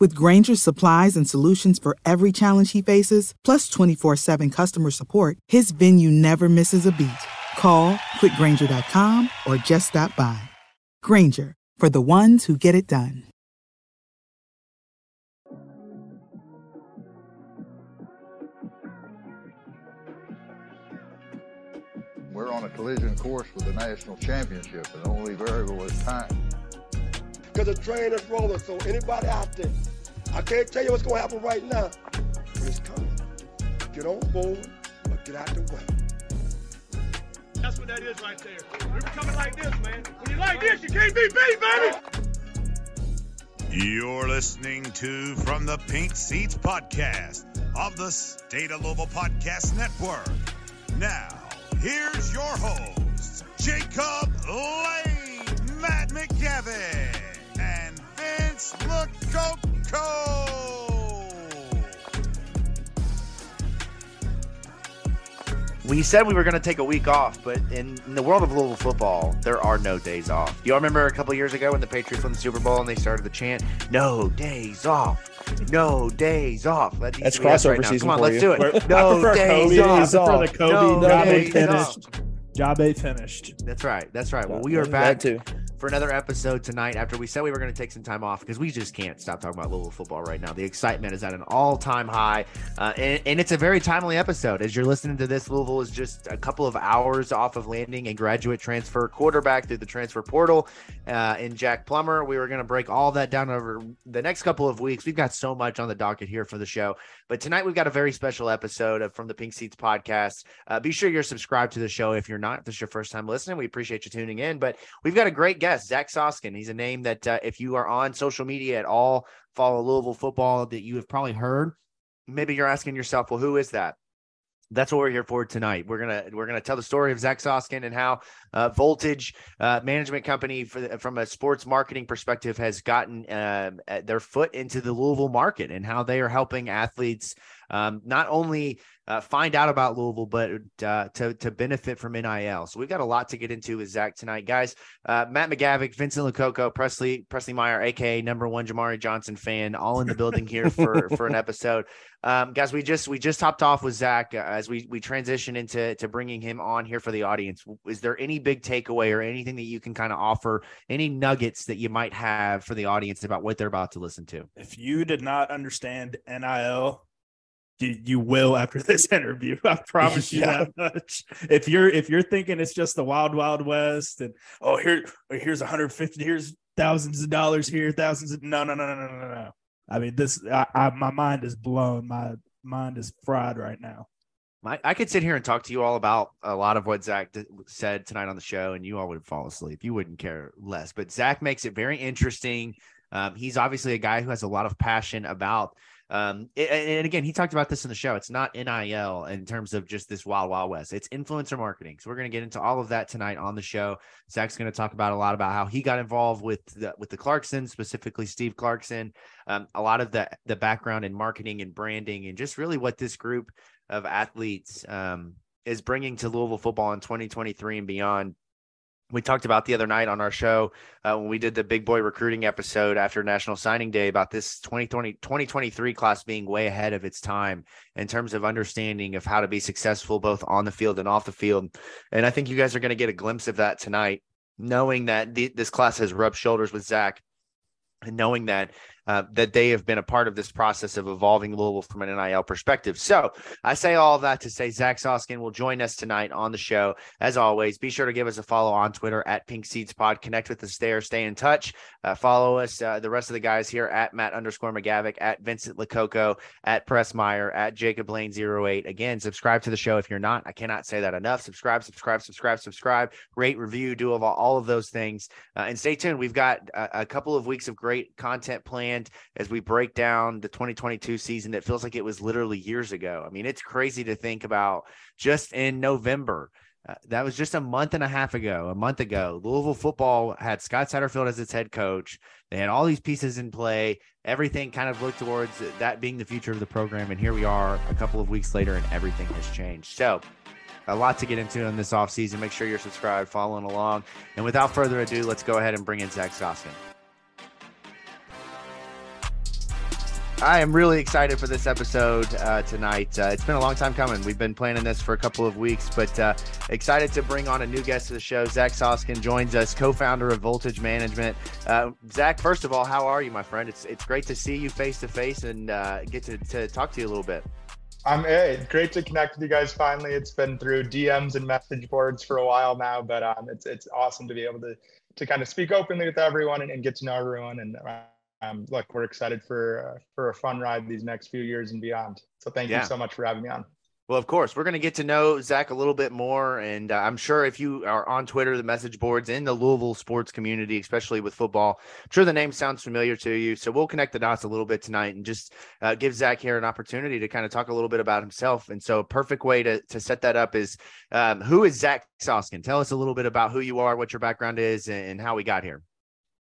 With Grainger's supplies and solutions for every challenge he faces, plus 24 7 customer support, his venue never misses a beat. Call clickgrainger.com or just stop by. Granger, for the ones who get it done. We're on a collision course with the national championship, and the only variable is time. Because the train is rolling, so anybody out there, I can't tell you what's going to happen right now, but it's coming. Get on board or get out the way. That's what that is right there. We're coming like this, man. When you like this, you can't be beat, baby. You're listening to From the Pink Seats podcast of the State of Louisville Podcast Network. Now, here's your hosts, Jacob Lane, Matt McGavick, and Vince Lococo. We said we were going to take a week off, but in, in the world of Louisville football, there are no days off. Do you all remember a couple years ago when the Patriots won the Super Bowl and they started the chant, "No days off, no days off"? That needs That's to be us crossover right now. season Come on, for let's you. do it. We're- No I prefer days Kobe off. days off. I the Kobe No job days finished. off. Job ain't finished. That's right. That's right. Well, we Yeah, are that back too. For another episode tonight after we said we were going to take some time off because we just can't stop talking about Louisville football right now. The excitement is at an all time high. Uh, and, and it's a very timely episode. As you're listening to this, Louisville is just a couple of hours off of landing a graduate transfer quarterback through the transfer portal uh, in Jack Plummer. We were going to break all that down over the next couple of weeks. We've got so much on the docket here for the show. But tonight we've got a very special episode of From the Pink Seats podcast. Uh, be sure you're subscribed to the show if you're not. If this is your first time listening, we appreciate you tuning in. But we've got a great guest, Zach Soskin. He's a name that uh, if you are on social media at all, follow Louisville football, that you have probably heard. Maybe you're asking yourself, well, who is that? That's what we're here for tonight. We're gonna we're gonna tell the story of Zach Soskin and how uh, Voltage uh, Management Company, for from a sports marketing perspective, has gotten um, uh, their foot into the Louisville market and how they are helping athletes um, not only uh, find out about Louisville, but uh, to to benefit from NIL. So we've got a lot to get into with Zach tonight, guys. Uh, Matt McGavick, Vincent Lococo, Presley Presley Meyer, aka number one Jamari Johnson fan, all in the building here for for an episode. Um, guys, we just we just topped off with Zach uh, as we we transition into to bringing him on here for the audience. Is there any big takeaway or anything that you can kind of offer? Any nuggets that you might have for the audience about what they're about to listen to? If you did not understand NIL, you, you will after this interview. I promise you Yeah. that much. If you're if you're thinking it's just the wild wild west and oh here here's 150 here's thousands of dollars here thousands of no no no no no no no. I mean this I, I my mind is blown. My mind is fried right now. I, I could sit here and talk to you all about a lot of what Zach d- said tonight on the show, and you all would fall asleep. You wouldn't care less. But Zach makes it very interesting. Um, he's obviously a guy who has a lot of passion about. Um, and again, he talked about this in the show. It's not NIL in terms of just this wild, wild west. It's influencer marketing. So we're going to get into all of that tonight on the show. Zach's going to talk about a lot about how he got involved with the, with the Clarkson, specifically Steve Clarkson. Um, a lot of the the background in marketing and branding, and just really what this group of athletes um, is bringing to Louisville football in 2023 and beyond. We talked about the other night on our show uh, when we did the big boy recruiting episode after National Signing Day about this 2020 2023 class being way ahead of its time in terms of understanding of how to be successful both on the field and off the field. And I think you guys are going to get a glimpse of that tonight, knowing that this class has rubbed shoulders with Zach and knowing that uh, that they have been a part of this process of evolving Louisville from an NIL perspective. So I say all that to say Zach Soskin will join us tonight on the show. As always, be sure to give us a follow on Twitter at Pink Seats Pod. Connect with us there. Stay in touch. Uh, follow us, uh, the rest of the guys here at Matt underscore McGavick, at Vincent Lococo, at Press Meyer, at Jacob Lane 08. Again, subscribe to the show if you're not. I cannot say that enough. Subscribe, subscribe, subscribe, subscribe, rate, review, do all, all of those things. Uh, and stay tuned. We've got a, a couple of weeks of great content planned as we break down the 2022 season that feels like it was literally years ago. I mean, it's crazy to think about just in November. Uh, that was just a month and a half ago. A month ago, Louisville football had Scott Satterfield as its head coach. They had all these pieces in play. Everything kind of looked towards that being the future of the program. And here we are a couple of weeks later, and everything has changed. So, a lot to get into in this offseason. Make sure you're subscribed, following along. And without further ado, let's go ahead and bring in Zach Soskin. I am really excited for this episode uh, tonight. Uh, it's been a long time coming. We've been planning this for a couple of weeks, but uh, excited to bring on a new guest to the show. Zach Soskin joins us, co-founder of Voltage Management. Uh, Zach, first of all, how are you, my friend? It's it's great to see you face to face and uh, get to, to talk to you a little bit. I'm hey, great to connect with you guys. Finally, it's been through DMs and message boards for a while now, but um, it's it's awesome to be able to to kind of speak openly with everyone and, and get to know everyone and uh, um, look, we're excited for uh, for a fun ride these next few years and beyond. So thank yeah. you so much for having me on. Well, of course, we're going to get to know Zach a little bit more. And uh, I'm sure if you are on Twitter, the message boards in the Louisville sports community, especially with football, I'm sure the name sounds familiar to you. So we'll connect the dots a little bit tonight and just uh, give Zach here an opportunity to kind of talk a little bit about himself. And so a perfect way to, to set that up is um, who is Zach Soskin? Tell us a little bit about who you are, what your background is, and how we got here.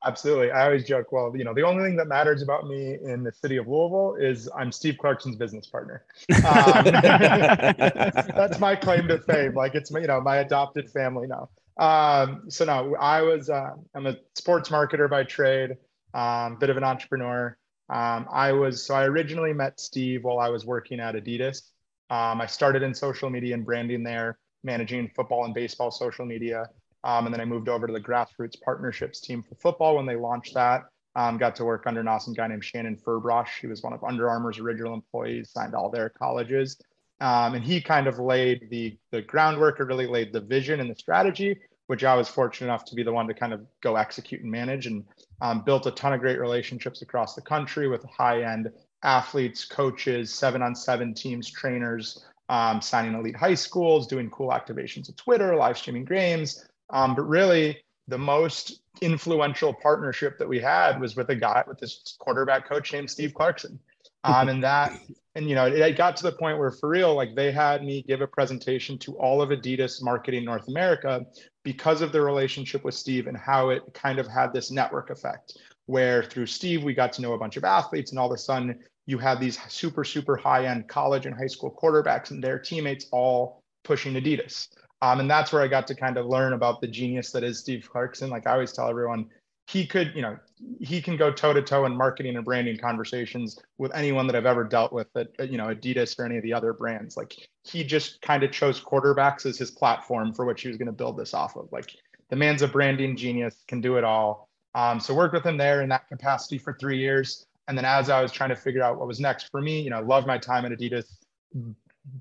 Absolutely. I always joke, well, you know, the only thing that matters about me in the city of Louisville is I'm Steve Clarkson's business partner. Um, that's my claim to fame. Like it's, you know, my adopted family now. Um, so no, I was, uh, I'm a sports marketer by trade, um, bit of an entrepreneur. Um, I was, so I originally met Steve while I was working at Adidas. Um, I started in social media and branding there, managing football and baseball social media. Um, and then I moved over to the grassroots partnerships team for football when they launched that. Um, got to work under an awesome guy named Shannon Furbrosh. He was one of Under Armour's original employees, signed all their colleges. Um, and he kind of laid the, the groundwork or really laid the vision and the strategy, which I was fortunate enough to be the one to kind of go execute and manage and um, built a ton of great relationships across the country with high end athletes, coaches, seven on seven teams, trainers, um, signing elite high schools, doing cool activations of Twitter, live streaming games, um, but really, the most influential partnership that we had was with a guy with this quarterback coach named Steve Clarkson. Um, and that, and you know, it, it, got to the point where for real, like they had me give a presentation to all of Adidas marketing North America because of the relationship with Steve and how it kind of had this network effect where through Steve, we got to know a bunch of athletes and all of a sudden you had these super, super high end college and high school quarterbacks and their teammates all pushing Adidas. Um, and that's where I got to kind of learn about the genius that is Steve Clarkson. Like I always tell everyone, he could, you know, he can go toe to toe in marketing and branding conversations with anyone that I've ever dealt with at, you know, Adidas or any of the other brands. Like he just kind of chose quarterbacks as his platform for which he was going to build this off of. Like the man's a branding genius, can do it all. Um, so worked with him there in that capacity for three years. And then as I was trying to figure out what was next for me, you know, I loved my time at Adidas,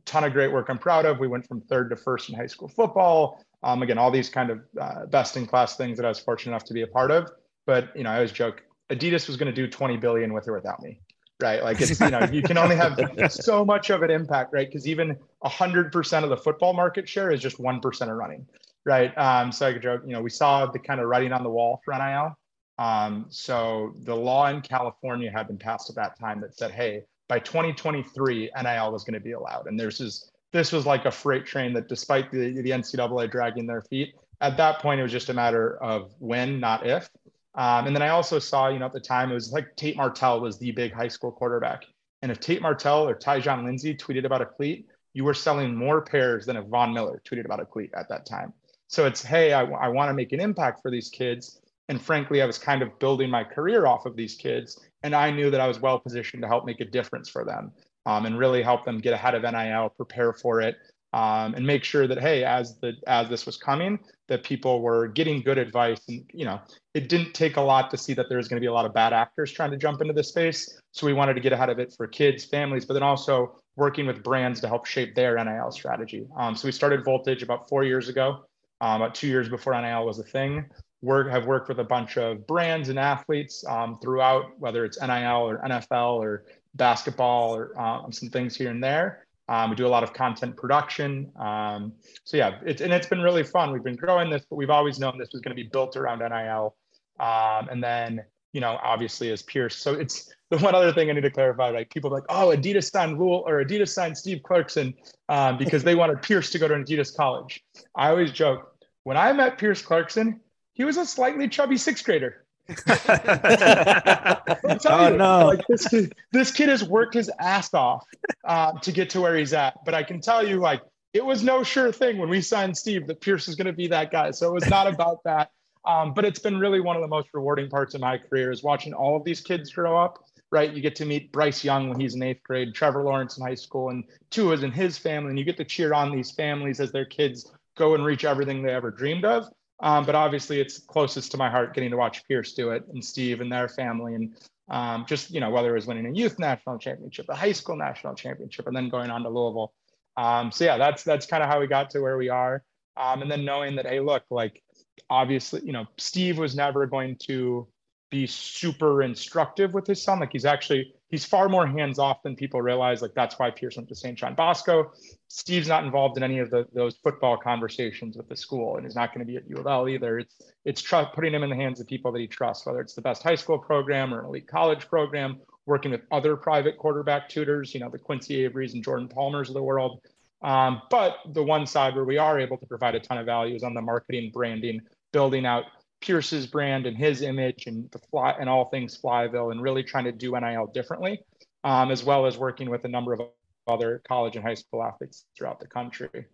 ton of great work I'm proud of. We went from third to first in high school football. Um, again, all these kind of uh, best in class things that I was fortunate enough to be a part of. But you know, I always joke Adidas was going to do 20 billion with or without me, right? Like it's you know you can only have so much of an impact, right? Because even 100% of the football market share is just one percent of running, right? Um, so I could joke, you know, we saw the kind of writing on the wall for NIL. Um, so the law in California had been passed at that time that said, hey, by 2023, NIL was going to be allowed. And there's this, this was like a freight train that despite the, the NCAA dragging their feet, at that point, it was just a matter of when, not if. Um, and then I also saw, you know, at the time, it was like Tate Martell was the big high school quarterback. And if Tate Martell or Tyjon Lindsey tweeted about a cleat, you were selling more pairs than if Von Miller tweeted about a cleat at that time. So it's, hey, I, I want to make an impact for these kids. And frankly, I was kind of building my career off of these kids. And I knew that I was well positioned to help make a difference for them um, and really help them get ahead of NIL, prepare for it. um, and make sure that hey, as the as this was coming, that people were getting good advice. And you know, it didn't take a lot to see that there was going to be a lot of bad actors trying to jump into this space. So we wanted to get ahead of it for kids, families, but then also working with brands to help shape their NIL strategy. Um, so we started Voltage about four years ago, um, about two years before NIL was a thing. Work have worked with a bunch of brands and athletes um, throughout, whether it's NIL or NFL or basketball or um, some things here and there. Um, we do a lot of content production. Um, so yeah, it's and it's been really fun. We've been growing this, but we've always known this was going to be built around NIL. Um, and then you know, obviously as Pierce. So it's the one other thing I need to clarify. Like people like, oh, Adidas signed Rule or Adidas signed Steve Clarkson um, because they wanted Pierce to go to an Adidas college. I always joke when I met Pierce Clarkson, he was a slightly chubby sixth grader. oh, you, no. Like this, kid, this kid has worked his ass off uh, to get to where he's at. But I can tell you, like, it was no sure thing when we signed Steve that Pierce is going to be that guy. So it was not about that. Um, but it's been really one of the most rewarding parts of my career is watching all of these kids grow up. Right, you get to meet Bryce Young when he's in eighth grade, Trevor Lawrence in high school, and Tua's in his family, and you get to cheer on these families as their kids go and reach everything they ever dreamed of. Um, but obviously, it's closest to my heart getting to watch Pierce do it and Steve and their family. And um, just, you know, whether it was winning a youth national championship, a high school national championship, and then going on to Louisville. Um, so, yeah, that's that's kind of how we got to where we are. Um, and then knowing that, hey, look, like obviously, you know, Steve was never going to be super instructive with his son. Like he's actually he's far more hands off than people realize. Like that's why Pierce went to St. John Bosco. Steve's not involved in any of the, those football conversations with the school, and he's not going to be at U of L either. It's it's tr- putting him in the hands of people that he trusts, whether it's the best high school program or an elite college program, working with other private quarterback tutors, you know, the Quincy Averys and Jordan Palmers of the world. Um, but the one side where we are able to provide a ton of value is on the marketing, branding, building out Pierce's brand and his image and the fly and all things Flyville and really trying to do NIL differently, um, as well as working with a number of other college and high school athletes throughout the country.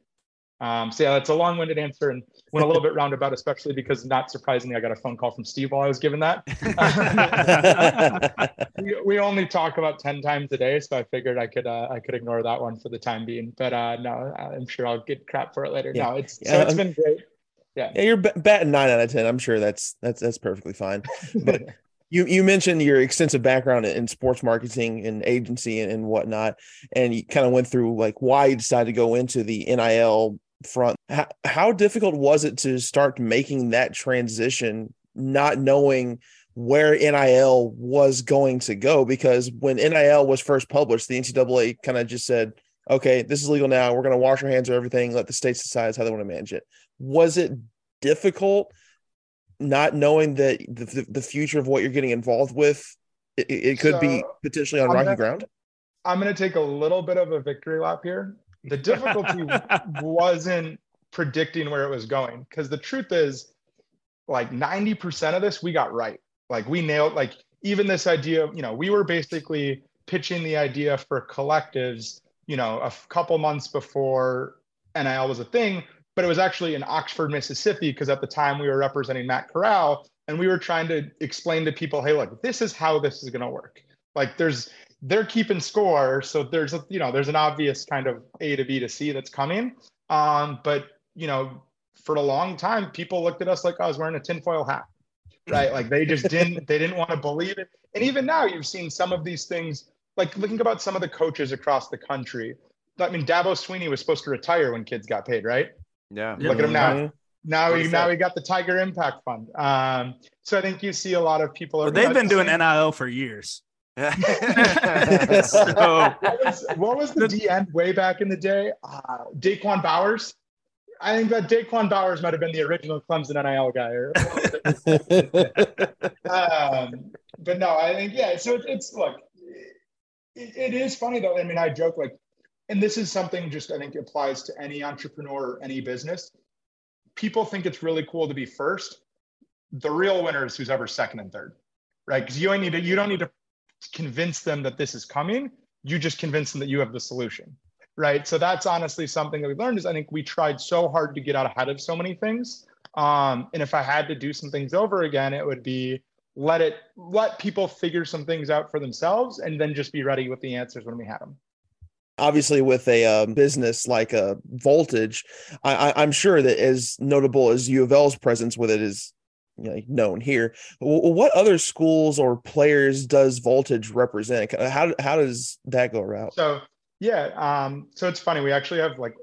Um, so yeah, that's a long-winded answer and went a little bit roundabout, especially because not surprisingly, I got a phone call from Steve while I was given that. we, we, only talk about 10 times a day. So I figured I could, uh, I could ignore that one for the time being, but uh, no, I'm sure I'll get crap for it later. Yeah. No, it's, so it's been great. Yeah. yeah, you're batting nine out of ten. I'm sure that's that's that's perfectly fine. But you you mentioned your extensive background in sports marketing and agency and, and whatnot, and you kind of went through like why you decided to go into the NIL front. How, how difficult was it to start making that transition, not knowing where NIL was going to go? Because when NIL was first published, the NCAA kind of just said, "Okay, this is legal now. We're going to wash our hands of everything. Let the states decide how they want to manage it." was it difficult not knowing that the, the future of what you're getting involved with it, it could so, be potentially on I'm rocky gonna, ground. I'm going to take a little bit of a victory lap here. The difficulty wasn't predicting where it was going because the truth is like 90% of this we got right. Like we nailed like even this idea you know we were basically pitching the idea for collectives you know a couple months before nil was a thing but it was actually in Oxford, Mississippi, because at the time we were representing Matt Corral and we were trying to explain to people, hey, look, this is how this is going to work. Like there's, they're keeping score. So there's, a, you know, there's an obvious kind of A to B to C that's coming. Um, but, you know, for a long time, people looked at us like I was wearing a tinfoil hat, right? Like they just didn't, they didn't want to believe it. And even now you've seen some of these things, like looking about some of the coaches across the country. I mean, Dabo Sweeney was supposed to retire when kids got paid, right? Yeah. Look at him now. Now he now he got the Tiger Impact Fund. Um, so I think you see a lot of people. Well, they've been doing NIL for years. so, what, was, what was the D end way back in the day? Uh, Da'Quan Bowers. I think that Da'Quan Bowers might have been the original Clemson NIL guy. um, but no, I think yeah. So it's, it's look, it, it is funny though. I mean, I joke like and this is something just I think applies to any entrepreneur or any business. People think it's really cool to be first. The real winner is who's ever second and third, right? Because you don't need to you don't need to convince them that this is coming. You just convince them that you have the solution, right? So that's honestly something that we learned is I think we tried so hard to get out ahead of so many things. Um, and if I had to do some things over again, it would be let it let people figure some things out for themselves and then just be ready with the answers when we had them. Obviously with a um, business like a voltage I, I, am sure that as notable as u of l's presence with it is you know, known here what other schools or players does voltage represent? How, how does that go around? So yeah um, so it's funny we actually have like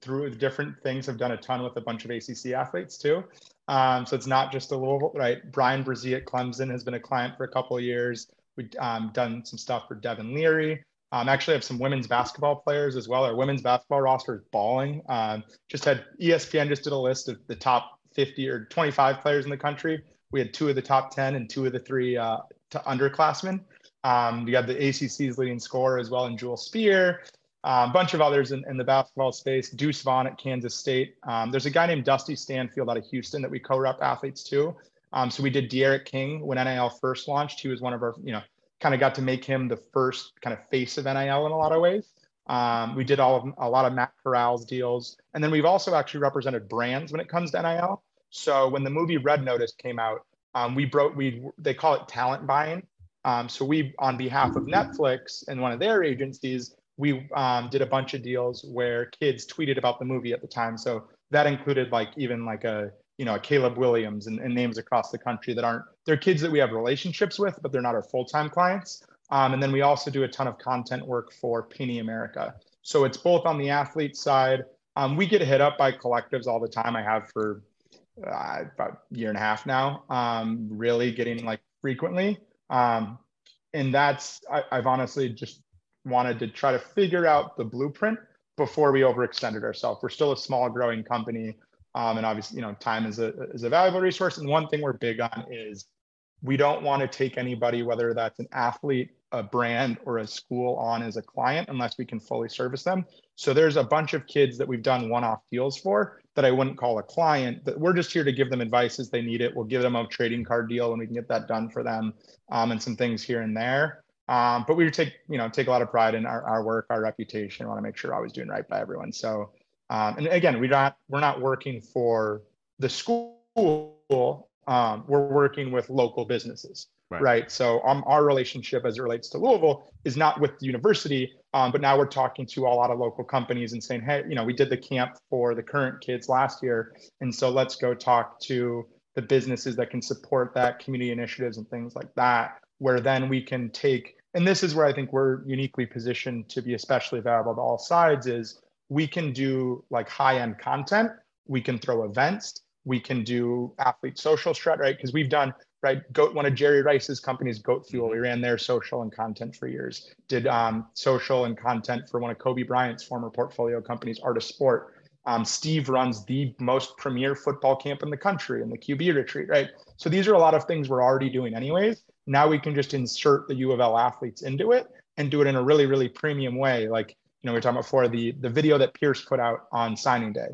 through different things have done a ton with a bunch of acc athletes too. Um, so it's not just a little right? Bryan Bresee at clemson has been a client for a couple of years. We've um, done some stuff for devin leary um, actually have some women's basketball players as well. Our women's basketball roster is balling. Um, just had ESPN just did a list of the top 50 or 25 players in the country. We had two of the top 10 and two of the three uh, underclassmen. Um, we had the ACC's leading scorer as well, and Jewel Spear. A um, bunch of others in, in, the basketball space. Deuce Vaughn at Kansas State. Um, there's a guy named Dusty Stanfield out of Houston that we co-rep athletes too. Um, so we did D'Eriq King when NIL first launched. He was one of our, you know, kind of got to make him the first kind of face of NIL in a lot of ways. Um, we did all of a lot of Matt Corral's deals, and then we've also actually represented brands when it comes to NIL. So when the movie Red Notice came out, um, we broke we they call it talent buying. Um, so we on behalf of Netflix and one of their agencies, we um, did a bunch of deals where kids tweeted about the movie at the time. So that included like even like a you know, a Caleb Williams and, and, names across the country that aren't, they're kids that we have relationships with, but they're not our full-time clients. Um, and then we also do a ton of content work for Panini America. So it's both on the athlete side. Um, we get hit up by collectives all the time. I have for uh, about a year and a half now, um, really getting like frequently. Um, and that's, I, I've honestly just wanted to try to figure out the blueprint before we overextended ourselves. We're still a small growing company. Um, and obviously, you know, time is a is a valuable resource. And one thing we're big on is we don't want to take anybody, whether that's an athlete, a brand, or a school, on as a client unless we can fully service them. So there's a bunch of kids that we've done one-off deals for that I wouldn't call a client. That we're just here to give them advice as they need it. We'll give them a trading card deal and we can get that done for them, um, and some things here and there. Um, but we take you know take a lot of pride in our, our work, our reputation. We want to make sure we're always doing right by everyone. So um, and again, we're not we're not working for the school. Um, we're working with local businesses, right? right? So um, our relationship as it relates to Louisville is not with the university, um, but now we're talking to a lot of local companies and saying, hey, you know, we did the camp for the current kids last year, and so let's go talk to the businesses that can support that, community initiatives and things like that, where then we can take. And this is where I think we're uniquely positioned to be especially valuable to all sides is we can do like high end content. We can throw events. We can do athlete social strat, right? Because we've done right. Goat, one of Jerry Rice's companies, Goat Fuel. We ran their social and content for years. Did um, social and content for one of Kobe Bryant's former portfolio companies, Art of Sport. Um, Steve runs the most premier football camp in the country in the QB retreat, right? So these are a lot of things we're already doing anyways. Now we can just insert the U of L athletes into it and do it in a really, really premium way. Like you know, we are talking about before the the video that Pierce put out on signing day.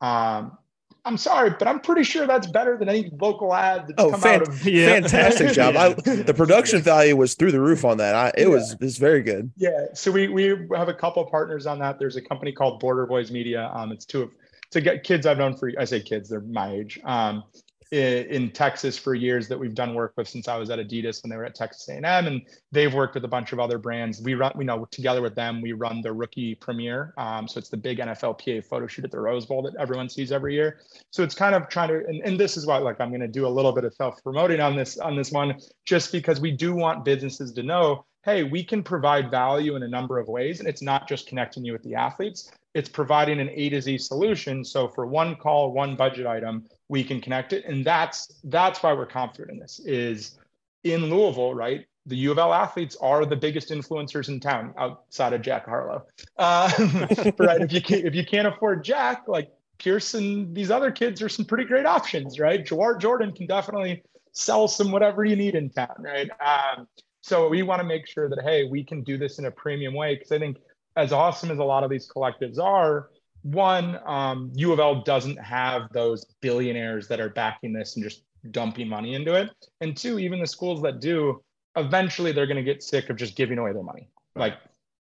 Um, I'm sorry, but I'm pretty sure that's better than any local ad that's oh, come fan- out of. Yeah. Fantastic job! I, the production value was through the roof on that. I, it yeah. was it's very good. Yeah, so we we have a couple partners on that. There's a company called Border Boys Media. Um, it's two of to get kids I've known for I say kids, they're my age. Um, in Texas for years that we've done work with since I was at Adidas when they were at Texas A&M, and they've worked with a bunch of other brands. We run, we know together with them, we run the rookie premiere. Um, so it's the big NFLPA photo shoot at the Rose Bowl that everyone sees every year. So it's kind of trying to, and, and this is why, like, I'm going to do a little bit of self promoting on this on this one, just because we do want businesses to know, hey, we can provide value in a number of ways, and it's not just connecting you with the athletes. It's providing an A to Z solution. So for one call, one budget item, we can connect it. And that's that's why we're confident in this is in Louisville, right? The U of L athletes are the biggest influencers in town outside of Jack Harlow. Uh, right. If you can't, if you can't afford Jack, like Pearson, these other kids are some pretty great options, right? Jawhar Jordan can definitely sell some whatever you need in town, right? Um, so we want to make sure that hey, we can do this in a premium way because I think as awesome as a lot of these collectives are, one, um, U of L doesn't have those billionaires that are backing this and just dumping money into it. And two, even the schools that do, eventually they're going to get sick of just giving away their money. Like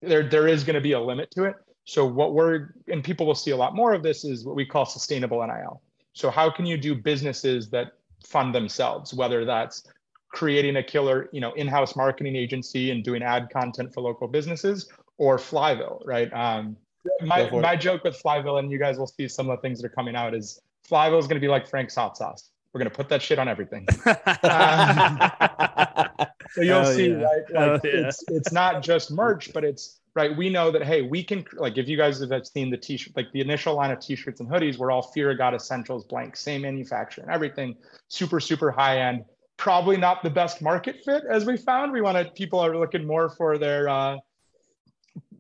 there, there is going to be a limit to it. So what we're and people will see a lot more of this is what we call sustainable NIL. So how can you do businesses that fund themselves, whether that's creating a killer, you know, in-house marketing agency and doing ad content for local businesses, or Flyville, right? Um, my my joke with Flyville, and you guys will see some of the things that are coming out, is Flyville is going to be like Frank's hot sauce. We're going to put that shit on everything. um, so you'll see, yeah. right? Like yeah. it's it's not just merch, but it's right. We know that hey, we can like if you guys have seen the t-shirt, like the initial line of t-shirts and hoodies were all Fear of God Essentials, blank, same manufacturer and everything, super super high end. Probably not the best market fit as we found. We wanted people are looking more for their uh,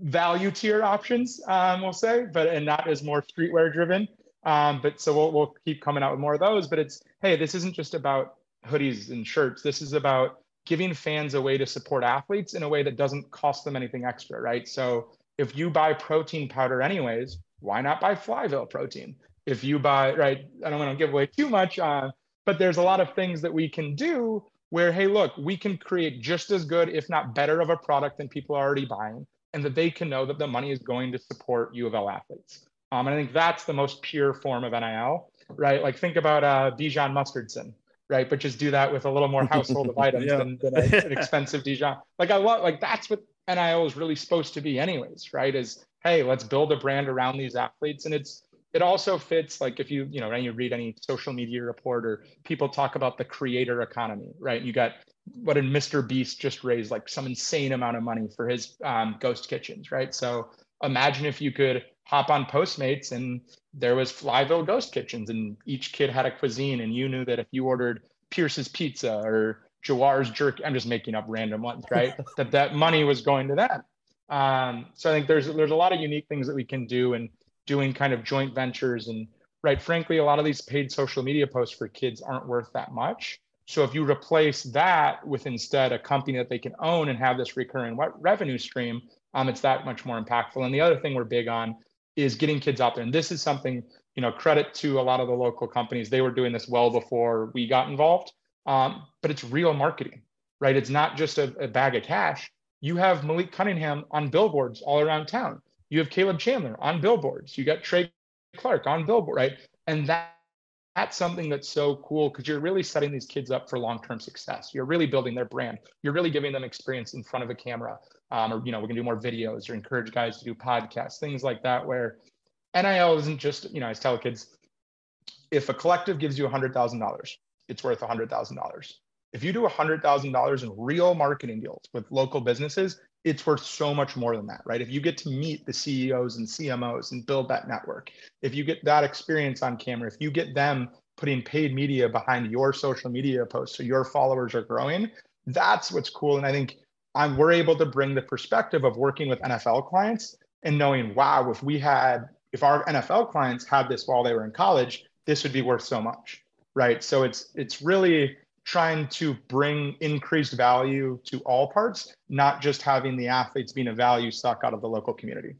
value tier options, um, we'll say, but and not as more streetwear driven. Um, but so we'll, we'll keep coming out with more of those. But it's hey, this isn't just about hoodies and shirts. This is about giving fans a way to support athletes in a way that doesn't cost them anything extra, right? So if you buy protein powder anyways, why not buy Flyville protein? If you buy, right, I don't want to give away too much, uh, but there's a lot of things that we can do where, hey, look, we can create just as good, if not better, of a product than people are already buying, and that they can know that the money is going to support U of L athletes. Um, and I think that's the most pure form of NIL, right? Like think about uh, Bijan Mustardson, right? But just do that with a little more household of items yeah. than, than a, an expensive Dijon. Like I love, like that's what NIL is really supposed to be, anyways, right? Is hey, let's build a brand around these athletes, and it's it also fits like if you you know when you read any social media report or people talk about the creator economy, right? You got what did Mr. Beast just raise like some insane amount of money for his um, ghost kitchens, right? So imagine if you could hop on Postmates and there was Flyville Ghost Kitchens and each kid had a cuisine and you knew that if you ordered Pierce's Pizza or Jawhar's Jerk, I'm just making up random ones, right? that that money was going to them. Um, so I think there's there's a lot of unique things that we can do and doing kind of joint ventures and right. Frankly, a lot of these paid social media posts for kids aren't worth that much. So if you replace that with instead a company that they can own and have this recurring revenue stream, um, it's that much more impactful. And the other thing we're big on is getting kids out there. And this is something, you know, credit to a lot of the local companies. They were doing this well before we got involved. Um, but it's real marketing, right? It's not just a, a bag of cash. You have Malik Cunningham on billboards all around town. You have Caleb Chandler on billboards. You got Trey Clark on billboard, right? And that that's something that's so cool because you're really setting these kids up for long-term success. You're really building their brand. You're really giving them experience in front of a camera um, or you know we can do more videos or encourage guys to do podcasts things like that where nil isn't just you know i tell kids if a collective gives you $100000 it's worth $100000 if you do $100000 in real marketing deals with local businesses it's worth so much more than that right if you get to meet the ceos and cmos and build that network if you get that experience on camera if you get them putting paid media behind your social media posts so your followers are growing that's what's cool and i think I'm, we're able to bring the perspective of working with NFL clients and knowing, wow, if we had, if our NFL clients had this while they were in college, this would be worth so much, right? So it's it's really trying to bring increased value to all parts, not just having the athletes being a value suck out of the local community.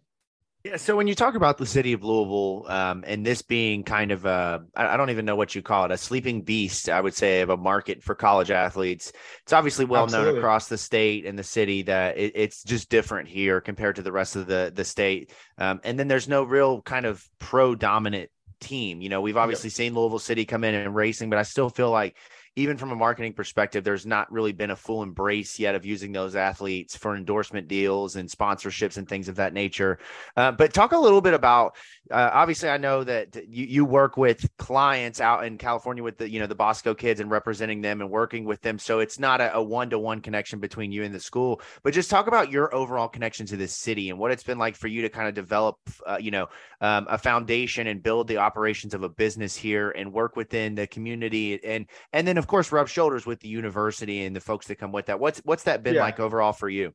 Yeah. So when you talk about the city of Louisville um, and this being kind of a, I don't even know what you call it, a sleeping beast, I would say, of a market for college athletes, it's obviously well Absolutely. known across the state and the city that it, it's just different here compared to the rest of the, the state. Um, and then there's no real kind of pro dominant team. You know, we've obviously yep. seen Louisville City come in and racing, but I still feel like even from a marketing perspective, there's not really been a full embrace yet of using those athletes for endorsement deals and sponsorships and things of that nature. Uh, but talk a little bit about. Uh, obviously, I know that you, you work with clients out in California with the you know the Bosco kids and representing them and working with them. So it's not a one to one connection between you and the school. But just talk about your overall connection to this city and what it's been like for you to kind of develop, uh, you know, um, a foundation and build the operations of a business here and work within the community and and then of course rub shoulders with the university and the folks that come with that. What's what's that been yeah. like overall for you?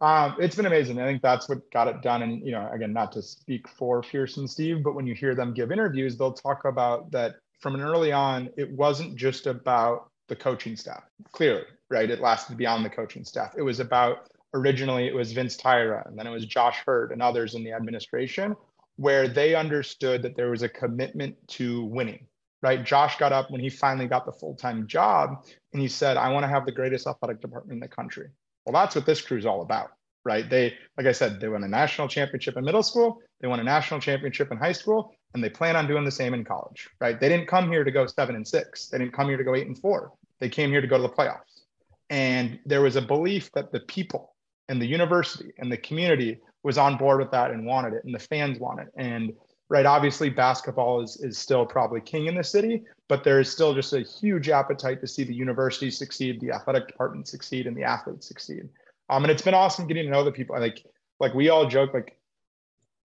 Um, it's been amazing. I think that's what got it done. And you know, again, not to speak for Pierce and Steve, but when you hear them give interviews, they'll talk about that from an early on. It wasn't just about the coaching staff. Clearly, right? It lasted beyond the coaching staff. It was about originally it was Vince Tyra, and then it was Josh Heird and others in the administration, where they understood that there was a commitment to winning right? Josh got up when he finally got the full time job and he said, I want to have the greatest athletic department in the country. Well, that's what this crew's all about, right? They, like I said, they won a national championship in middle school, they won a national championship in high school, and they plan on doing the same in college, right? They didn't come here to go seven and six, they didn't come here to go eight and four. They came here to go to the playoffs. And there was a belief that the people and the university and the community was on board with that and wanted it and the fans wanted it and right obviously basketball is, is still probably king in the city but there is still just a huge appetite to see the university succeed the athletic department succeed and the athletes succeed um, and it's been awesome getting to know the people like like we all joke like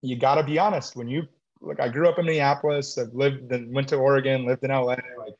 you got to be honest when you like i grew up in minneapolis i've lived and went to oregon lived in la like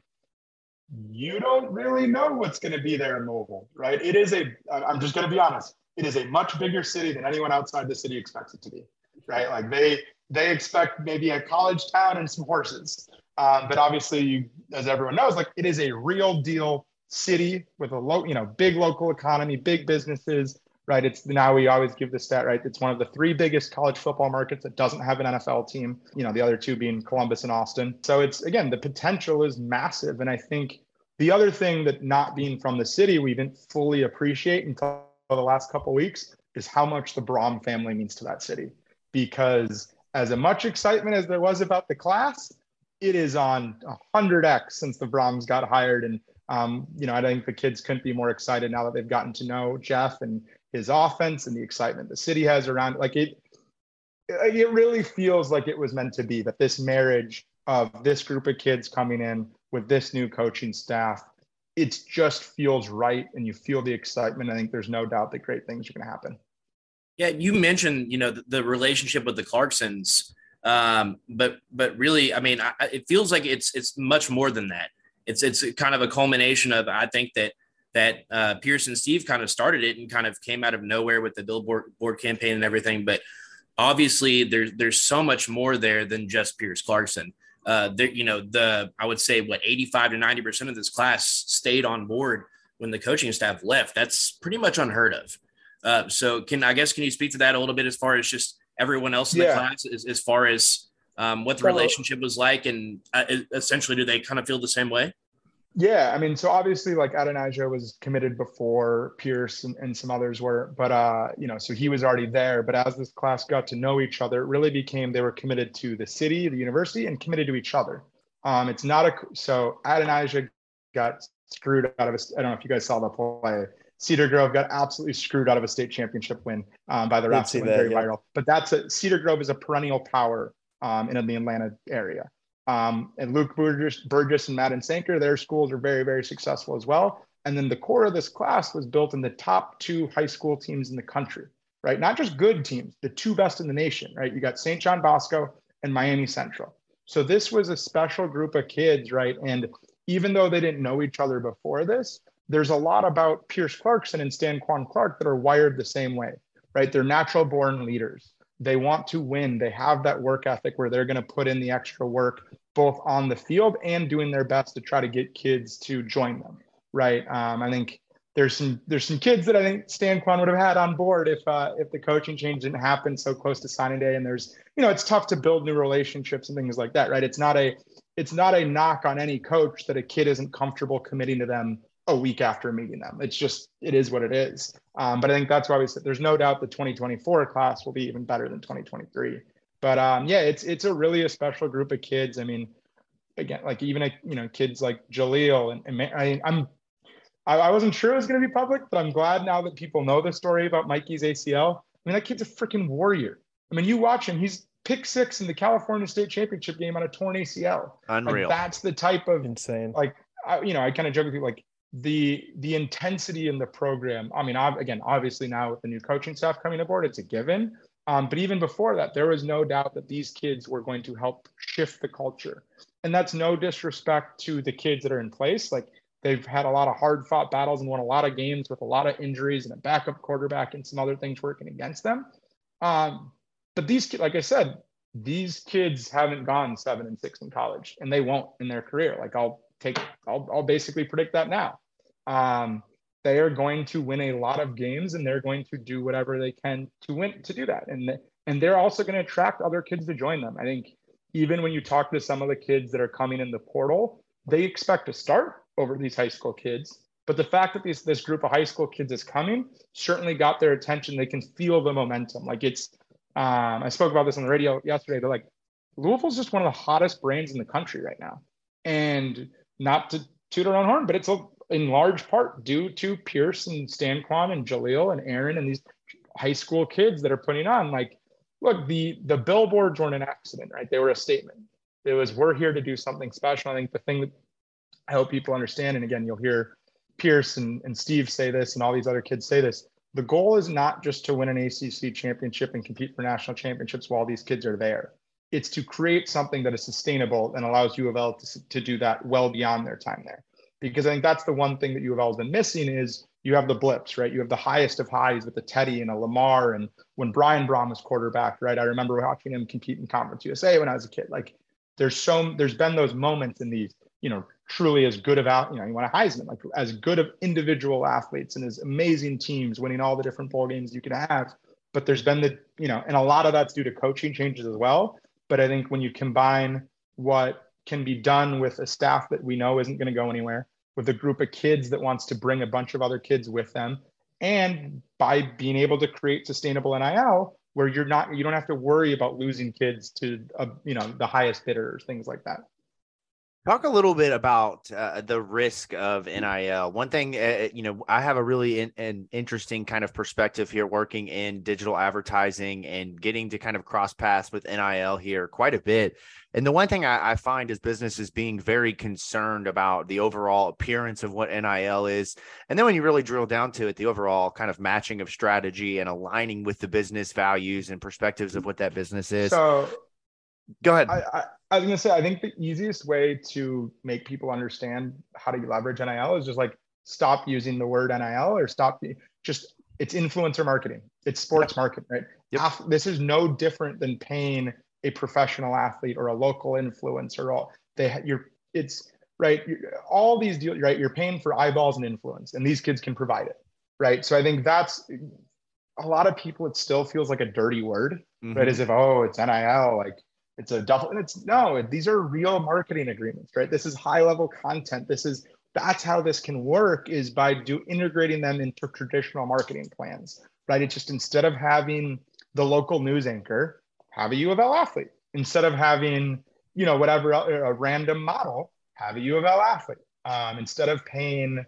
you don't really know what's going to be there in Louisville, right? It is a, I'm just going to be honest, it is a much bigger city than anyone outside the city expects it to be, right? Like they, they expect maybe a college town and some horses. Um, but obviously, you, as everyone knows, like it is a real deal city with a low, you know, big local economy, big businesses, right? It's now we always give the stat, right? It's one of the three biggest college football markets that doesn't have an NFL team, you know, the other two being Columbus and Austin. So it's again, the potential is massive. And I think the other thing that not being from the city, we didn't fully appreciate until the last couple weeks is how much the Brohm family means to that city. Because as much excitement as there was about the class, it is on 100x since the Brohms got hired. And, um, you know, I think the kids couldn't be more excited now that they've gotten to know Jeff and his offense and the excitement the city has around Like it, it really feels like it was meant to be that this marriage of this group of kids coming in with this new coaching staff, it just feels right and you feel the excitement. I think there's no doubt that great things are going to happen. Yeah, you mentioned you know the, the relationship with the Clarksons, um, but but really, I mean, I, it feels like it's it's much more than that. It's it's kind of a culmination of I think that that uh, Pierce and Steve kind of started it and kind of came out of nowhere with the billboard board campaign and everything. But obviously, there's there's so much more there than just Pierce Clarkson uh, you know, the I would say what 85 to 90 percent of this class stayed on board when the coaching staff left. That's pretty much unheard of. Uh, so, can I guess can you speak to that a little bit as far as just everyone else in yeah. the class, as, as far as um, what the relationship was like, and uh, essentially, do they kind of feel the same way? Yeah, I mean, so obviously, like Adonijah was committed before Pierce and, and, some others were, but uh, you know, so he was already there. But as this class got to know each other, it really became they were committed to the city, the university, and committed to each other. Um, it's not a so Adonijah got screwed out of a. I don't know if you guys saw the play. Cedar Grove got absolutely screwed out of a state championship win um, by the refs. Very yeah. viral, but that's a Cedar Grove is a perennial power um, in the Atlanta area. Um, and Luke Burgess, Burgess and Madden Sanker, their schools are very, very successful as well. And then the core of this class was built in the top two high school teams in the country, right? Not just good teams, the two best in the nation, right? You got St. John Bosco and Miami Central. So this was a special group of kids, right? And even though they didn't know each other before this, there's a lot about Pierce Clarkson and Stanquan Clark that are wired the same way, right? They're natural born leaders. They want to win. They have that work ethic where they're going to put in the extra work both on the field and doing their best to try to get kids to join them. Right. Um, I think there's some there's some kids that I think Stanquan would have had on board if uh, if the coaching change didn't happen so close to signing day. And there's you know it's tough to build new relationships and things like that. Right. It's not a it's not a knock on any coach that a kid isn't comfortable committing to them a week after meeting them. It's just it is what it is. Um, but I think that's why we said there's no doubt the 2024 class will be even better than 2023. But um, yeah, it's it's a really a special group of kids. I mean, again, like even a, you know kids like Jaleel and, and I, I'm I, I wasn't sure it was going to be public, but I'm glad now that people know the story about Mikey's ACL. I mean, that kid's a freaking warrior. I mean, you watch him; he's pick six in the California State Championship game on a torn ACL. Unreal. Like, that's the type of insane. Like, I, you know, I kind of joke with people like the the intensity in the program. I mean, I've, again, obviously now with the new coaching staff coming aboard, it's a given. Um, but even before that, there was no doubt that these kids were going to help shift the culture. And that's no disrespect to the kids that are in place. Like they've had a lot of hard fought battles and won a lot of games with a lot of injuries and a backup quarterback and some other things working against them. Um, but these kids, like I said, these kids haven't gone seven and six in college and they won't in their career. Like I'll take, I'll, I'll basically predict that now. Um, they are going to win a lot of games and they're going to do whatever they can to win to do that. And and they're also going to attract other kids to join them. I think even when you talk to some of the kids that are coming in the portal, they expect to start over these high school kids. But the fact that these, this group of high school kids is coming certainly got their attention. They can feel the momentum. Like it's, um, I spoke about this on the radio yesterday. They're like, Louisville's just one of the hottest brands in the country right now. And not to toot our own horn, but it's a in large part due to Pierce and Stanquan and Jaleel and Aaron and these high school kids that are putting on like, look, the the billboards weren't an accident, right? They were a statement. It was we're here to do something special. I think the thing that I hope people understand, and again, you'll hear Pierce and, and Steve say this, and all these other kids say this. The goal is not just to win an ACC championship and compete for national championships while these kids are there. It's to create something that is sustainable and allows U of L to, to do that well beyond their time there. Because I think that's the one thing that U of L has been missing is you have the blips, right? You have the highest of highs with the Teddy and a Lamar. And when Brian Brohm was quarterback, right? I remember watching him compete in Conference USA when I was a kid. Like there's so there's been those moments in these, you know, truly as good of out, you know, you want a Heisman, like as good of individual athletes and as amazing teams winning all the different bowl games you can have. But there's been the, you know, and a lot of that's due to coaching changes as well. But I think when you combine what can be done with a staff that we know isn't going to go anywhere, with a group of kids that wants to bring a bunch of other kids with them, and by being able to create sustainable NIL where you're not you don't have to worry about losing kids to uh, you know the highest bidders, things like that. Talk a little bit about uh, the risk of NIL. One thing, uh, you know, I have a really in, an interesting kind of perspective here working in digital advertising and getting to kind of cross paths with NIL here quite a bit. And the one thing I, I find is businesses being very concerned about the overall appearance of what NIL is. And then when you really drill down to it, the overall kind of matching of strategy and aligning with the business values and perspectives of what that business is. So go ahead. I, I, I was gonna say, I think the easiest way to make people understand how to leverage NIL is just like stop using the word NIL or stop just it's influencer marketing. It's sports yep. marketing, right? Yep. This is no different than paying a professional athlete or a local influencer. All they you're it's right. All these deals, right? You're paying for eyeballs and influence, and these kids can provide it, right? So I think that's a lot of people. It still feels like a dirty word, mm-hmm. right? As if oh, it's NIL, like it's a double and it's no these are real marketing agreements right this is high level content this is that's how this can work is by do integrating them into traditional marketing plans right it's just instead of having the local news anchor have a u of l athlete instead of having you know whatever a random model have a u of l athlete um, instead of paying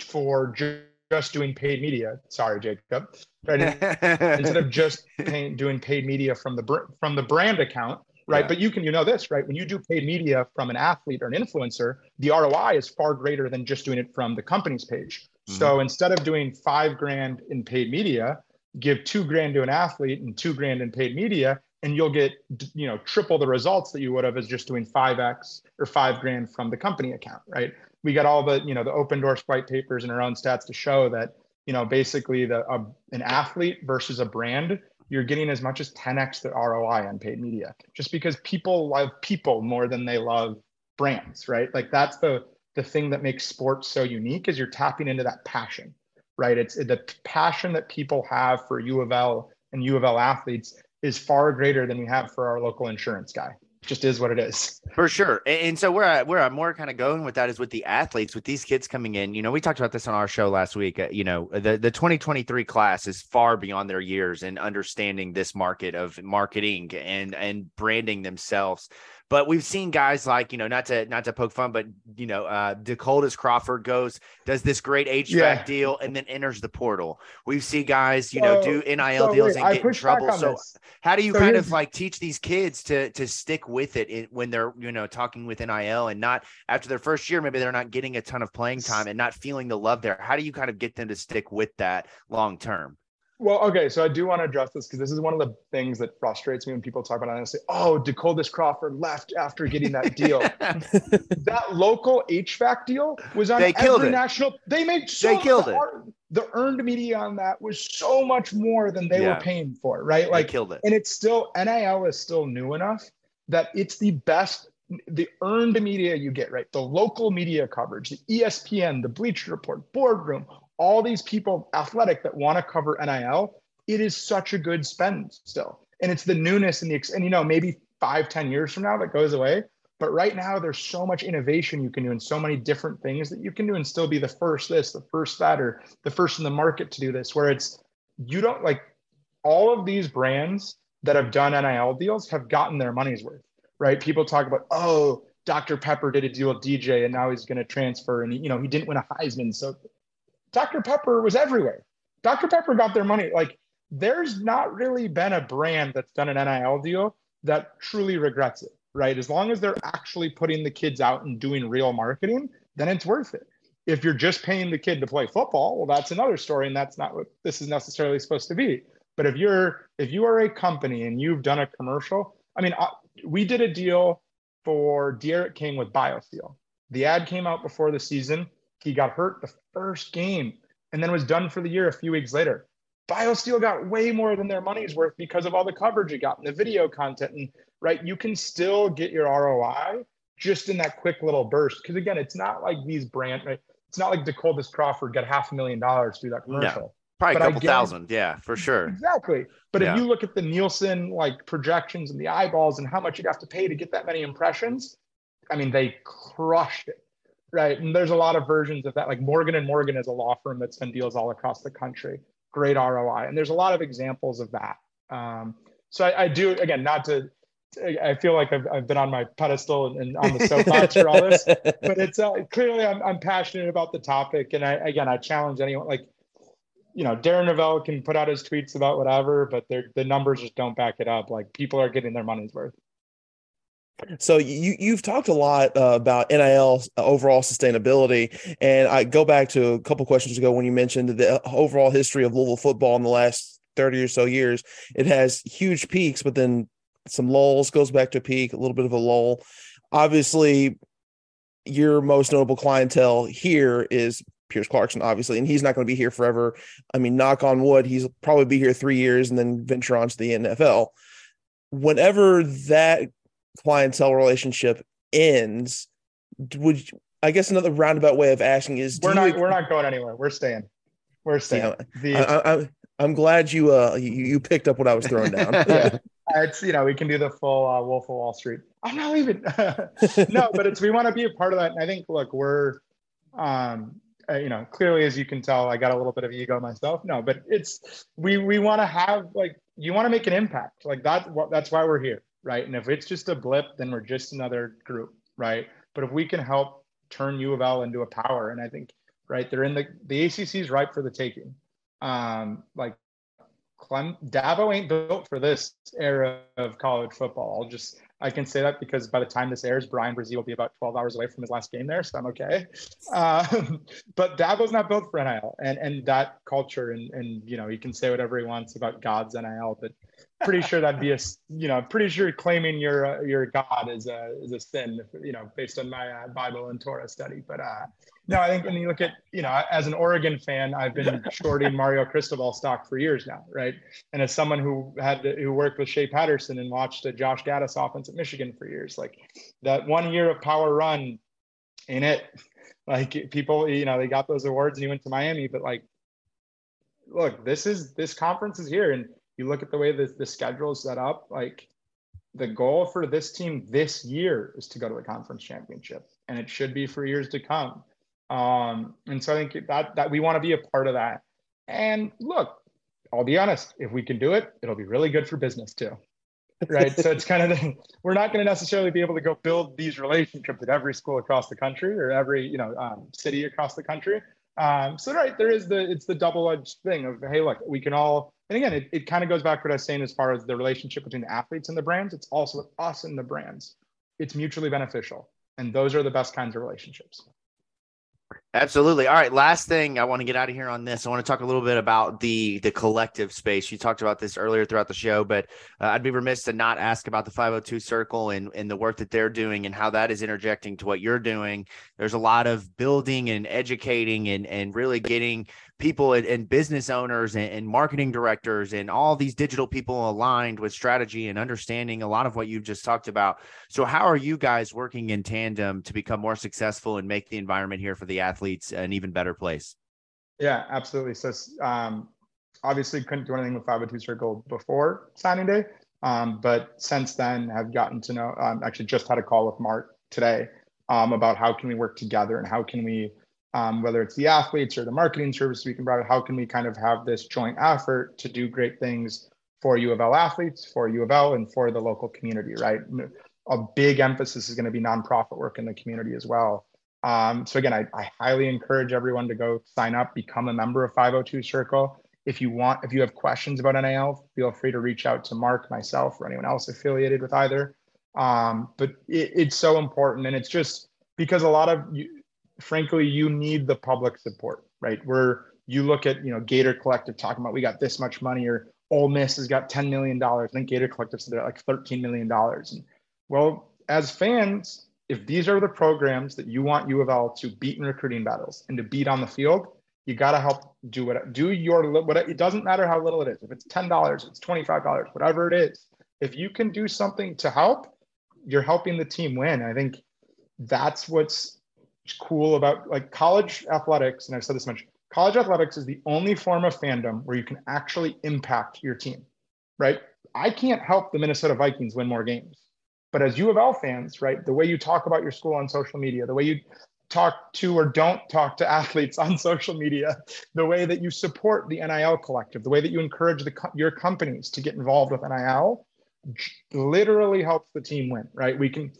for just just doing paid media. Sorry, Jacob. Right? instead of just paying, doing paid media from the from the brand account, right? Yeah. But you can, you know, this, right? When you do paid media from an athlete or an influencer, the ROI is far greater than just doing it from the company's page. Mm-hmm. So instead of doing five grand in paid media, give two grand to an athlete and two grand in paid media, and you'll get, you know, triple the results that you would have as just doing 5x or five grand from the company account, right? We got all the, you know, the Opendorse white papers and our own stats to show that, you know, basically the uh, an athlete versus a brand you're getting as much as 10x the ROI on paid media just because people love people more than they love brands, right? Like that's the the thing that makes sports so unique is you're tapping into that passion, right? It's the passion that people have for U of L and U of L athletes is far greater than we have for our local insurance guy just is what it is. For sure. And so where I, where I'm more kind of going with that is with the athletes, with these kids coming in. You know, we talked about this on our show last week. Uh, you know, the the 2023 class is far beyond their years in understanding this market of marketing and and branding themselves. But we've seen guys like, you know, not to not to poke fun, but you know, uh Dakotas Crawford goes, does this great HVAC yeah. deal and then enters the portal. We've seen guys, you know, do NIL so deals and get in trouble. So this. how do you so kind of like teach these kids to to stick with it in, when they're, you know, talking with NIL and not after their first year, maybe they're not getting a ton of playing time and not feeling the love there. How do you kind of get them to stick with that long term? Well, okay, so I do want to address this because this is one of the things that frustrates me when people talk about it and say, "Oh, Dakotas Crawford left after getting that deal." that local HVAC deal was on they killed every it. national. They made so they killed the, it. The earned media on that was so much more than they yeah. were paying for, right? Like they killed it, and it's still NIL is still new enough that it's the best. The earned media you get, right? The local media coverage, the ESPN, the Bleacher Report, Boardroom, all these people athletic that want to cover NIL, it is such a good spend still. And it's the newness and the, and you know, maybe five, ten years from now that goes away. But right now, there's so much innovation you can do and so many different things that you can do and still be the first this, the first that, or the first in the market to do this, where it's, you don't like all of these brands that have done NIL deals have gotten their money's worth, right? People talk about, oh, Dr. Pepper did a deal with DJ and now he's going to transfer and, you know, he didn't win a Heisman. So Dr. Pepper was everywhere. Dr. Pepper got their money. Like there's not really been a brand that's done an NIL deal that truly regrets it, right? As long as they're actually putting the kids out and doing real marketing, then it's worth it. If you're just paying the kid to play football, well, that's another story, and that's not what this is necessarily supposed to be. But if you're if you are a company and you've done a commercial, I mean, uh, we did a deal for D'Eriq King with BioSteel. The ad came out before the season. He got hurt the first game and then was done for the year a few weeks later. BioSteel got way more than their money's worth because of all the coverage it got and the video content. And right, you can still get your ROI just in that quick little burst. Because again, it's not like these brand, right? It's not like Dakotas Crawford got half a million dollars through that commercial. No, probably but a couple thousand. Yeah, for sure. Exactly. But Yeah. if you look at the Nielsen like projections and the eyeballs and how much you'd have to pay to get that many impressions, I mean, they crushed it. Right. And there's a lot of versions of that. Like Morgan and Morgan is a law firm that's done deals all across the country. Great ROI. And there's a lot of examples of that. Um, so I, I do again, not to I feel like I've, I've been on my pedestal and, and on the soapbox for all this, but it's uh, clearly I'm, I'm passionate about the topic. And I, again, I challenge anyone like, you know, Darren Rovell can put out his tweets about whatever, but the numbers just don't back it up. Like people are getting their money's worth. So you you've talked a lot uh, about NIL overall sustainability, and I go back to a couple questions ago when you mentioned the overall history of Louisville football in the last thirty or so years. It has huge peaks, but then some lulls. Goes back to a peak, a little bit of a lull. Obviously, your most notable clientele here is Pierce Clarkson, obviously, and he's not going to be here forever. I mean, knock on wood, he's probably be here three years and then venture on to the NFL. Whenever that clientele relationship ends, would you, I guess another roundabout way of asking is We're not, you- we're not going anywhere. We're staying. We're staying. The- I, I, I'm- I'm glad you uh you, you picked up what I was throwing down. yeah. It's you know we can do the full uh, Wolf of Wall Street. I'm not leaving. no, but it's we want to be a part of that. And I think look, we're um uh, you know clearly as you can tell, I got a little bit of ego myself. No, but it's we we want to have like you want to make an impact. Like that that's why we're here, right? And if it's just a blip, then we're just another group, right? But if we can help turn U of L into a power, and I think right, they're in the the ACC is ripe for the taking. Um, like Clem Dabo ain't built for this era of college football. I'll just I can say that because by the time this airs, Bryan Bresee will be about 12 hours away from his last game there, so I'm okay. Um, but Dabo's not built for NIL and and that culture and and you know he can say whatever he wants about God's NIL, but pretty sure that'd be a you know pretty sure claiming your uh, your God is a is a sin you know based on my uh, Bible and Torah study. But uh, no, I think when you look at you know as an Oregon fan, I've been shorting Mario Cristobal stock for years now, right? And as someone who had to, who worked with Shea Patterson and watched a Josh Gattis offense at Michigan for years, like that one year of power run in it, like people you know they got those awards and he went to Miami, but like look, this is this conference is here, and you look at the way the, the schedule is set up, like the goal for this team this year is to go to the conference championship, and it should be for years to come. Um, and so I think that that we want to be a part of that. And look, I'll be honest, if we can do it, it'll be really good for business too. Right. so it's kind of the, we're not going to necessarily be able to go build these relationships at every school across the country or every you know um, city across the country. Um, so right, there is the it's the double-edged thing of hey, look, we can all and again, it, it kind of goes back to what I was saying as far as the relationship between the athletes and the brands. It's also us and the brands. It's mutually beneficial. And those are the best kinds of relationships. Absolutely. All right. Last thing I want to get out of here on this. I want to talk a little bit about the the collective space. You talked about this earlier throughout the show, but uh, I'd be remiss to not ask about the 502 Circle and and the work that they're doing and how that is interjecting to what you're doing. There's a lot of building and educating and and really getting people and, and business owners and, and marketing directors and all these digital people aligned with strategy and understanding a lot of what you've just talked about. So how are you guys working in tandem to become more successful and make the environment here for the athletes an even better place? Yeah, absolutely. So um, obviously couldn't do anything with 502 Circle before signing day. Um, but since then have gotten to know, um, actually just had a call with Mark today um, about how can we work together and how can we, um, whether it's the athletes or the marketing service we can provide, how can we kind of have this joint effort to do great things for U of L athletes, for U of L, and for the local community, right? A big emphasis is going to be nonprofit work in the community as well. Um, so again, I, I highly encourage everyone to go sign up, become a member of 502 Circle. if you want, if you have questions about NIL, feel free to reach out to Mark, myself, or anyone else affiliated with either. Um, but it, it's so important, and it's just because a lot of you, frankly, you need the public support, right? Where you look at, you know, Gator Collective talking about we got this much money, or Ole Miss has got $10 million. I think Gator Collective said they're like $13 million. And well, as fans, if these are the programs that you want U of L to beat in recruiting battles and to beat on the field, you got to help do what do your what it doesn't matter how little it is. If it's ten dollars, it's twenty five dollars, whatever it is. If you can do something to help, you're helping the team win. I think that's what's cool about like college athletics. And I've said this much: college athletics is the only form of fandom where you can actually impact your team. Right? I can't help the Minnesota Vikings win more games. But as U of L fans, right, the way you talk about your school on social media, the way you talk to or don't talk to athletes on social media, the way that you support the NIL collective, the way that you encourage the, your companies to get involved with NIL, literally helps the team win, right? We can,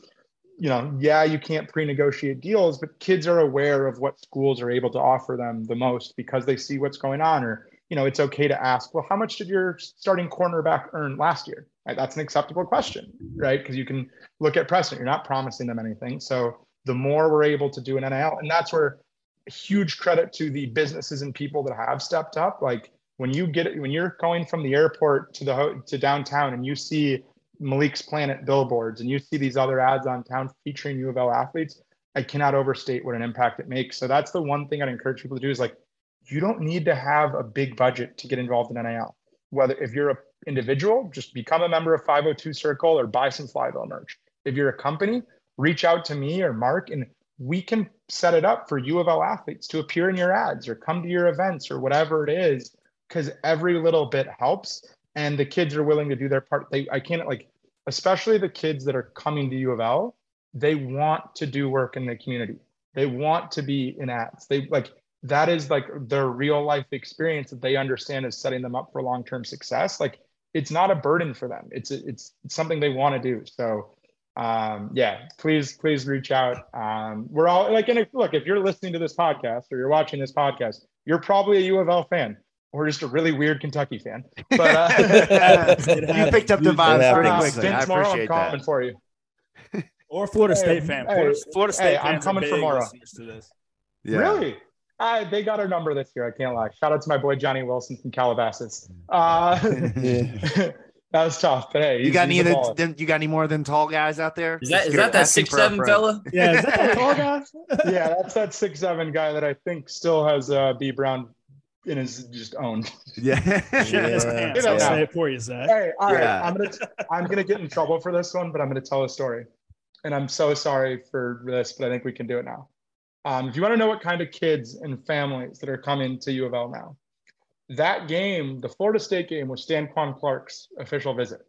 you know, yeah, you can't pre-negotiate deals, but kids are aware of what schools are able to offer them the most because they see what's going on. Or, you know, it's okay to ask, well, how much did your starting cornerback earn last year? Right? That's an acceptable question, right? Because you can look at precedent. You're not promising them anything. So the more we're able to do an NIL, and that's where huge credit to the businesses and people that have stepped up. Like when you get it, when you're going from the airport to the to downtown and you see Malik's Planet billboards and you see these other ads on town featuring U of L athletes, I cannot overstate what an impact it makes. So that's the one thing I'd encourage people to do is like, you don't need to have a big budget to get involved in NIL. Whether if you're an individual, just become a member of 502 Circle or buy some Flyville merch. If you're a company, reach out to me or Mark and we can set it up for U of L athletes to appear in your ads or come to your events or whatever it is, because every little bit helps. And the kids are willing to do their part. They, I can't like, especially the kids that are coming to U of L, they want to do work in the community. They want to be in ads. They like that is like their real life experience that they understand is setting them up for long term success. Like it's not a burden for them. It's it's, it's something they want to do. So um, yeah, please, please reach out. Um, we're all like, and if, look, if you're listening to this podcast or you're watching this podcast, you're probably a U of L fan or just a really weird Kentucky fan. But uh, you picked up the vibes pretty quickly. I appreciate I'm that. for you. Or Florida hey, State fan. Florida, hey, Florida State hey, I'm coming for Mora. To. Yeah. Really? Uh, they got our number this year. I can't lie. Shout out to my boy Johnny Wilson from Calabasas. Uh, That was tough, but hey, you got any of the, them, you got any more of them tall guys out there? Is that is that that six seven fella? Yeah, is that that tall guy? yeah, that's that six seven guy that I think still has uh, B Brown in his just owned. Yeah, yeah. I'll say it for you, Zach. Hey, all right, yeah. I'm gonna I'm gonna get in trouble for this one, but I'm gonna tell a story, and I'm so sorry for this, but I think we can do it now. Um, if you want to know what kind of kids and families that are coming to U of L now, that game, the Florida State game, was Stanquan Clark's official visit.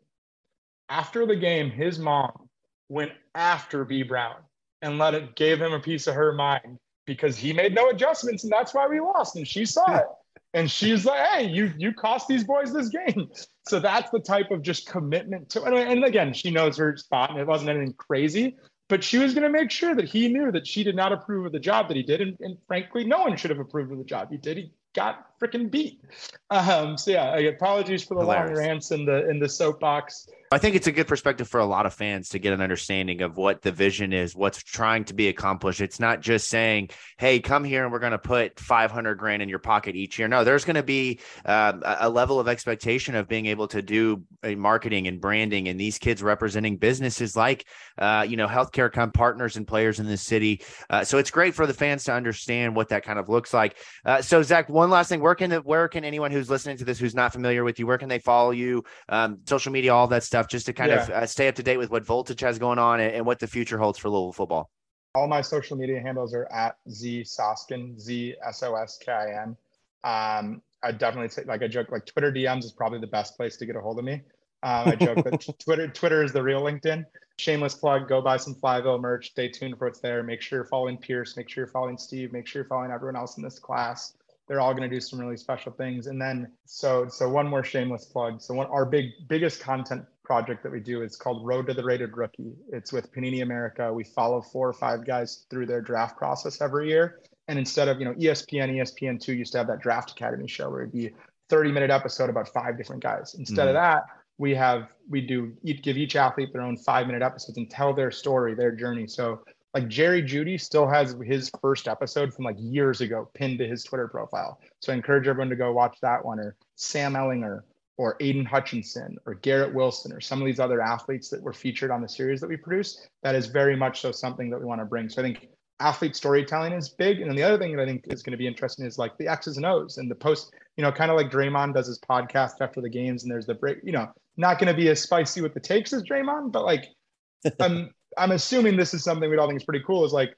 After the game, his mom went after B Brown and let it gave him a piece of her mind because he made no adjustments and that's why we lost. And she saw it. And she's like, hey, you you cost these boys this game. So that's the type of just commitment to and again, she knows her spot and it wasn't anything crazy, but she was going to make sure that he knew that she did not approve of the job that he did. And, and frankly, no one should have approved of the job he did. He got freaking beat. Um, so yeah, apologies for the Hilarious. long rants in the in the soapbox. I think it's a good perspective for a lot of fans to get an understanding of what the vision is, what's trying to be accomplished. It's not just saying, "Hey, come here and we're going to put 500 grand in your pocket each year." No, there's going to be um, a level of expectation of being able to do marketing and branding, and these kids representing businesses like, uh, you know, healthcare come partners and players in the city. Uh, so it's great for the fans to understand what that kind of looks like. Uh, so Zach, one last thing: where can the, where can anyone who's listening to this who's not familiar with you, where can they follow you? Um, social media, all that stuff stuff just to kind yeah. of uh, stay up to date with what Voltage has going on and, and, what the future holds for Louisville football? All my social media handles are at Z Soskin, Z S O S K I N. Um, I definitely say, like I joke, like Twitter DMs is probably the best place to get a hold of me. Um, I joke that Twitter Twitter is the real LinkedIn. Shameless plug: go buy some Flyville merch. Stay tuned for what's there. Make sure you're following Pierce. Make sure you're following Steve. Make sure you're following everyone else in this class they're all going to do some really special things and then so so one more shameless plug so one our big biggest content project that we do is called road to the rated rookie it's with panini america we follow four or five guys through their draft process every year and instead of you know espn espn2 used to have that draft academy show where it'd be 30 minute episode about five different guys. Instead of mm. that, we have we do each, give each athlete their own five minute episodes and tell their story, their journey. So like Jerry Jeudy still has his first episode from like years ago pinned to his Twitter profile. So I encourage everyone to go watch that one or Sam Ehlinger or Aidan Hutchinson or Garrett Wilson or some of these other athletes that were featured on the series that we produce. That is very much so something that we want to bring. So I think athlete storytelling is big. And then the other thing that I think is going to be interesting is like the X's and O's and the post, you know, kind of like Draymond does his podcast after the games and there's the break, you know, not going to be as spicy with the takes as Draymond, but like I'm I'm assuming this is something we'd all think is pretty cool. Is like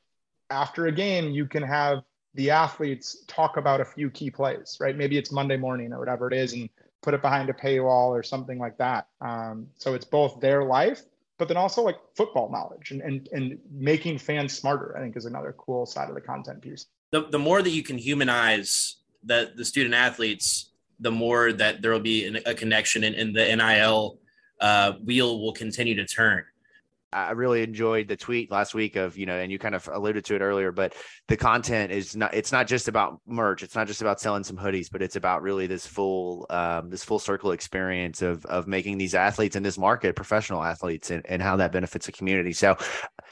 after a game, you can have the athletes talk about a few key plays, right? Maybe it's Monday morning or whatever it is, and put it behind a paywall or something like that. Um, so it's both their life, but then also like football knowledge and, and and making fans smarter. I think is another cool side of the content piece. The the more that you can humanize the the student athletes, the more that there will be an, a connection, and, and the NIL uh, wheel will continue to turn. I really enjoyed the tweet last week of, you know, and you kind of alluded to it earlier, but the content is not, it's not just about merch. It's not just about selling some hoodies, but it's about really this full, um, this full circle experience of, of making these athletes in this market, professional athletes and, and how that benefits the community. So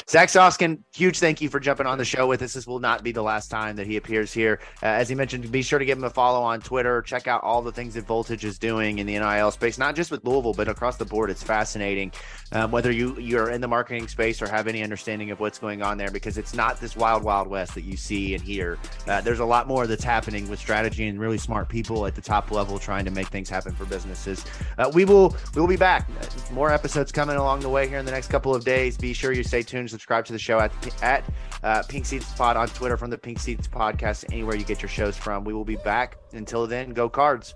Zach Soskin, huge thank you for jumping on the show with us. This will not be the last time that he appears here. Uh, as he mentioned, be sure to give him a follow on Twitter. Check out all the things that Voltage is doing in the NIL space, not just with Louisville, but across the board. It's fascinating. Um, whether you, you're in the marketing space or have any understanding of what's going on there because it's not this wild, wild west that you see and hear. Uh, there's a lot more that's happening with strategy and really smart people at the top level trying to make things happen for businesses. Uh, we will we will be back. More episodes coming along the way here in the next couple of days. Be sure you stay tuned. Subscribe to the show at at uh, Pink Seats Pod on Twitter from the Pink Seats Podcast anywhere you get your shows from. We will be back. Until then, go Cards.